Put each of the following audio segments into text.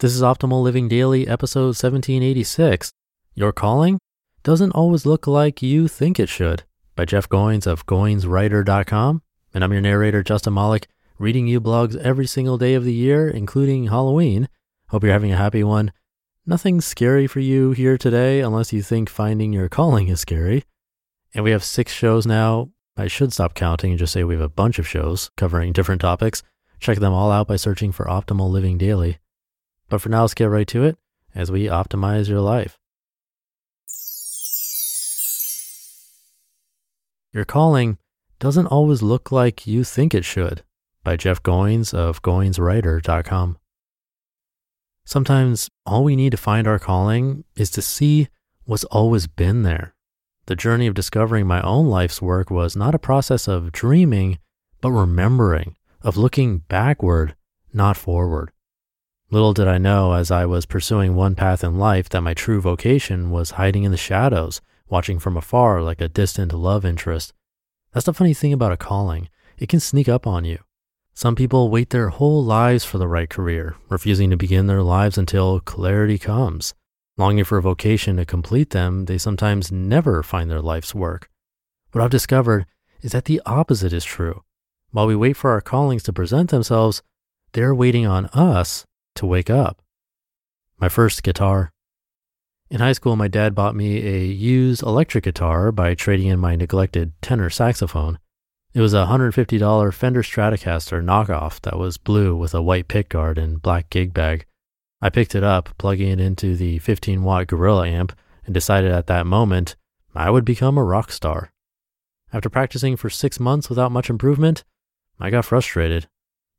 This is Optimal Living Daily, episode 1786. Your calling doesn't always look like you think it should, by Jeff Goins of GoinsWriter.com. And I'm your narrator, Justin Malik, reading you blogs every single day of the year, including Halloween. Hope you're having a happy one. Nothing scary for you here today, unless you think finding your calling is scary. And we have six shows now. I should stop counting and just say we have a bunch of shows covering different topics. Check them all out by searching for Optimal Living Daily. But for now, let's get right to it as we optimize your life. Your calling doesn't always look like you think it should by Jeff Goins of GoinsWriter.com. Sometimes all we need to find our calling is to see what's always been there the journey of discovering my own life's work was not a process of dreaming, but remembering, of looking backward, not forward. Little did I know as I was pursuing one path in life that my true vocation was hiding in the shadows, watching from afar like a distant love interest. That's the funny thing about a calling. It can sneak up on you. Some people wait their whole lives for the right career, refusing to begin their lives until clarity comes. Longing for a vocation to complete them, they sometimes never find their life's work. What I've discovered is that the opposite is true. While we wait for our callings to present themselves, they're waiting on us to wake up. My first guitar. In high school, my dad bought me a used electric guitar by trading in my neglected tenor saxophone. It was a $150 Fender Stratocaster knockoff that was blue with a white pickguard and black gig bag. I picked it up, plugging it into the 15 watt Gorilla amp, and decided at that moment I would become a rock star. After practicing for six months without much improvement, I got frustrated.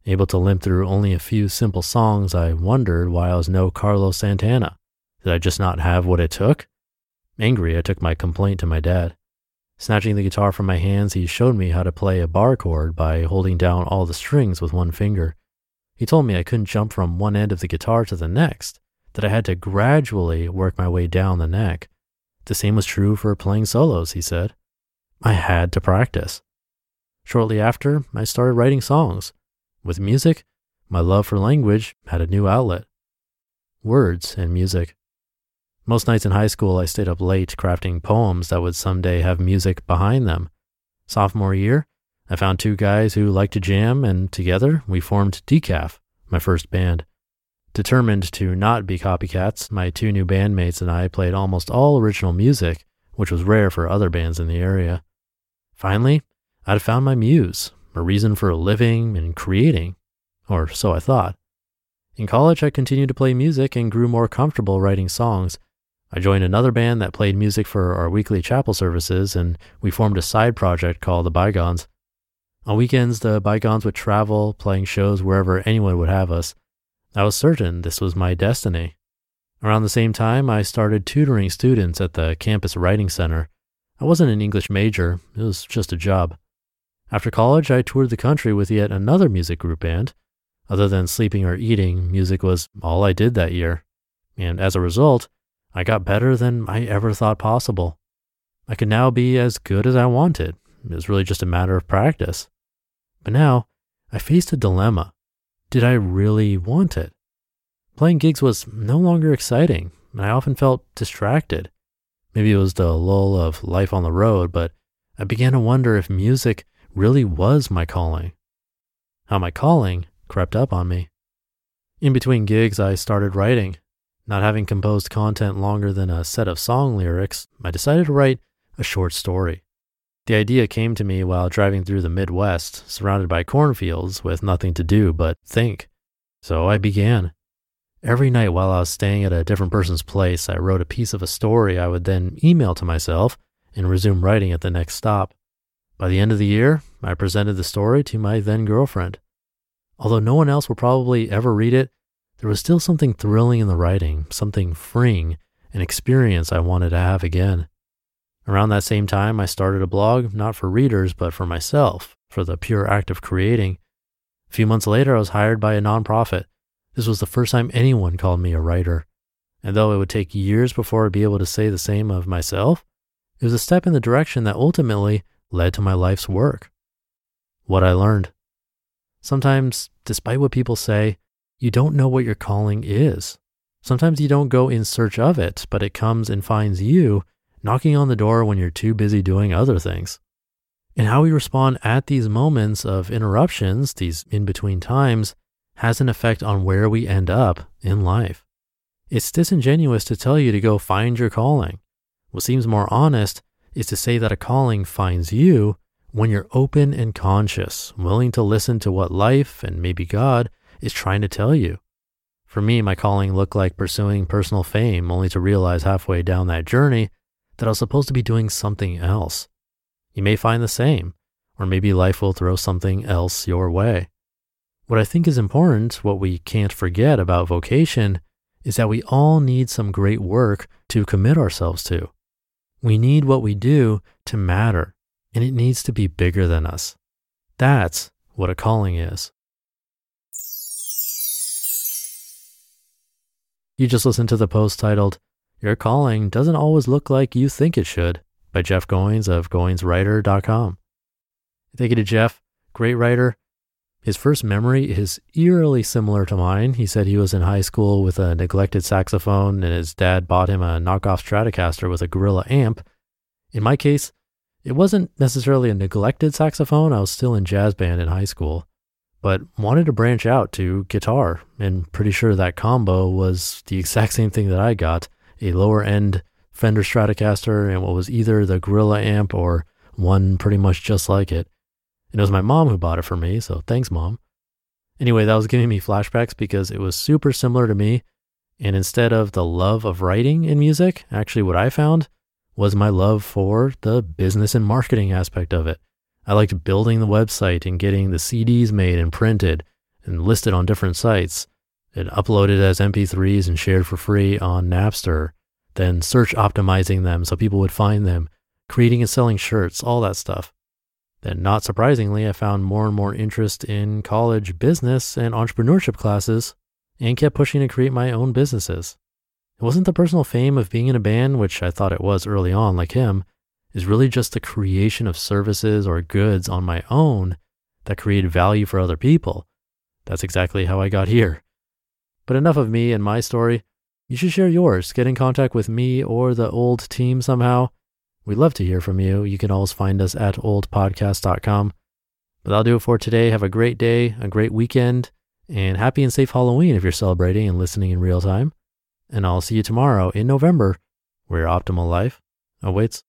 Able to limp through only a few simple songs, I wondered why I was no Carlos Santana. Did I just not have what it took? Angry, I took my complaint to my dad. Snatching the guitar from my hands, he showed me how to play a bar chord by holding down all the strings with one finger. He told me I couldn't jump from one end of the guitar to the next, that I had to gradually work my way down the neck. The same was true for playing solos, he said. I had to practice. Shortly after, I started writing songs. With music, my love for language had a new outlet words and music. Most nights in high school, I stayed up late crafting poems that would someday have music behind them. Sophomore year, I found two guys who liked to jam, and together we formed Decaf, my first band. Determined to not be copycats, my two new bandmates and I played almost all original music, which was rare for other bands in the area. Finally, I'd found my muse, a reason for living and creating, or so I thought. In college, I continued to play music and grew more comfortable writing songs. I joined another band that played music for our weekly chapel services, and we formed a side project called The Bygones. On weekends, the bygones would travel, playing shows wherever anyone would have us. I was certain this was my destiny. Around the same time, I started tutoring students at the campus writing center. I wasn't an English major, it was just a job. After college, I toured the country with yet another music group band. Other than sleeping or eating, music was all I did that year. And as a result, I got better than I ever thought possible. I could now be as good as I wanted. It was really just a matter of practice. But now I faced a dilemma. Did I really want it? Playing gigs was no longer exciting, and I often felt distracted. Maybe it was the lull of life on the road, but I began to wonder if music really was my calling. How my calling crept up on me. In between gigs, I started writing. Not having composed content longer than a set of song lyrics, I decided to write a short story. The idea came to me while driving through the Midwest, surrounded by cornfields with nothing to do but think. So I began. Every night while I was staying at a different person's place, I wrote a piece of a story I would then email to myself and resume writing at the next stop. By the end of the year, I presented the story to my then girlfriend. Although no one else will probably ever read it, there was still something thrilling in the writing, something freeing, an experience I wanted to have again. Around that same time, I started a blog, not for readers, but for myself, for the pure act of creating. A few months later, I was hired by a nonprofit. This was the first time anyone called me a writer. And though it would take years before I'd be able to say the same of myself, it was a step in the direction that ultimately led to my life's work. What I learned. Sometimes, despite what people say, you don't know what your calling is. Sometimes you don't go in search of it, but it comes and finds you knocking on the door when you're too busy doing other things. And how we respond at these moments of interruptions, these in between times, has an effect on where we end up in life. It's disingenuous to tell you to go find your calling. What seems more honest is to say that a calling finds you when you're open and conscious, willing to listen to what life and maybe God is trying to tell you. For me, my calling looked like pursuing personal fame, only to realize halfway down that journey that I was supposed to be doing something else. You may find the same, or maybe life will throw something else your way. What I think is important, what we can't forget about vocation, is that we all need some great work to commit ourselves to. We need what we do to matter, and it needs to be bigger than us. That's what a calling is. You just listened to the post titled, Your Calling Doesn't Always Look Like You Think It Should by Jeff Goins of GoinsWriter.com. Thank you to Jeff, great writer. His first memory is eerily similar to mine. He said he was in high school with a neglected saxophone and his dad bought him a knockoff Stratocaster with a Gorilla amp. In my case, it wasn't necessarily a neglected saxophone. I was still in jazz band in high school but wanted to branch out to guitar. And pretty sure that combo was the exact same thing that I got a lower end Fender Stratocaster and what was either the Gorilla amp or one pretty much just like it. And it was my mom who bought it for me, so thanks, mom. Anyway, that was giving me flashbacks because it was super similar to me. And instead of the love of writing in music, actually, what I found was my love for the business and marketing aspect of it. I liked building the website and getting the CDs made and printed and listed on different sites and uploaded as MP3s and shared for free on Napster, then search optimizing them so people would find them, creating and selling shirts, all that stuff. Then, not surprisingly, I found more and more interest in college business and entrepreneurship classes and kept pushing to create my own businesses. It wasn't the personal fame of being in a band, which I thought it was early on, like him is really just the creation of services or goods on my own that created value for other people. That's exactly how I got here. But enough of me and my story. You should share yours. Get in contact with me or the old team somehow. We'd love to hear from you. You can always find us at oldpodcast.com. But that'll do it for today. Have a great day, a great weekend, and happy and safe Halloween if you're celebrating and listening in real time. And I'll see you tomorrow in November, where your optimal life awaits.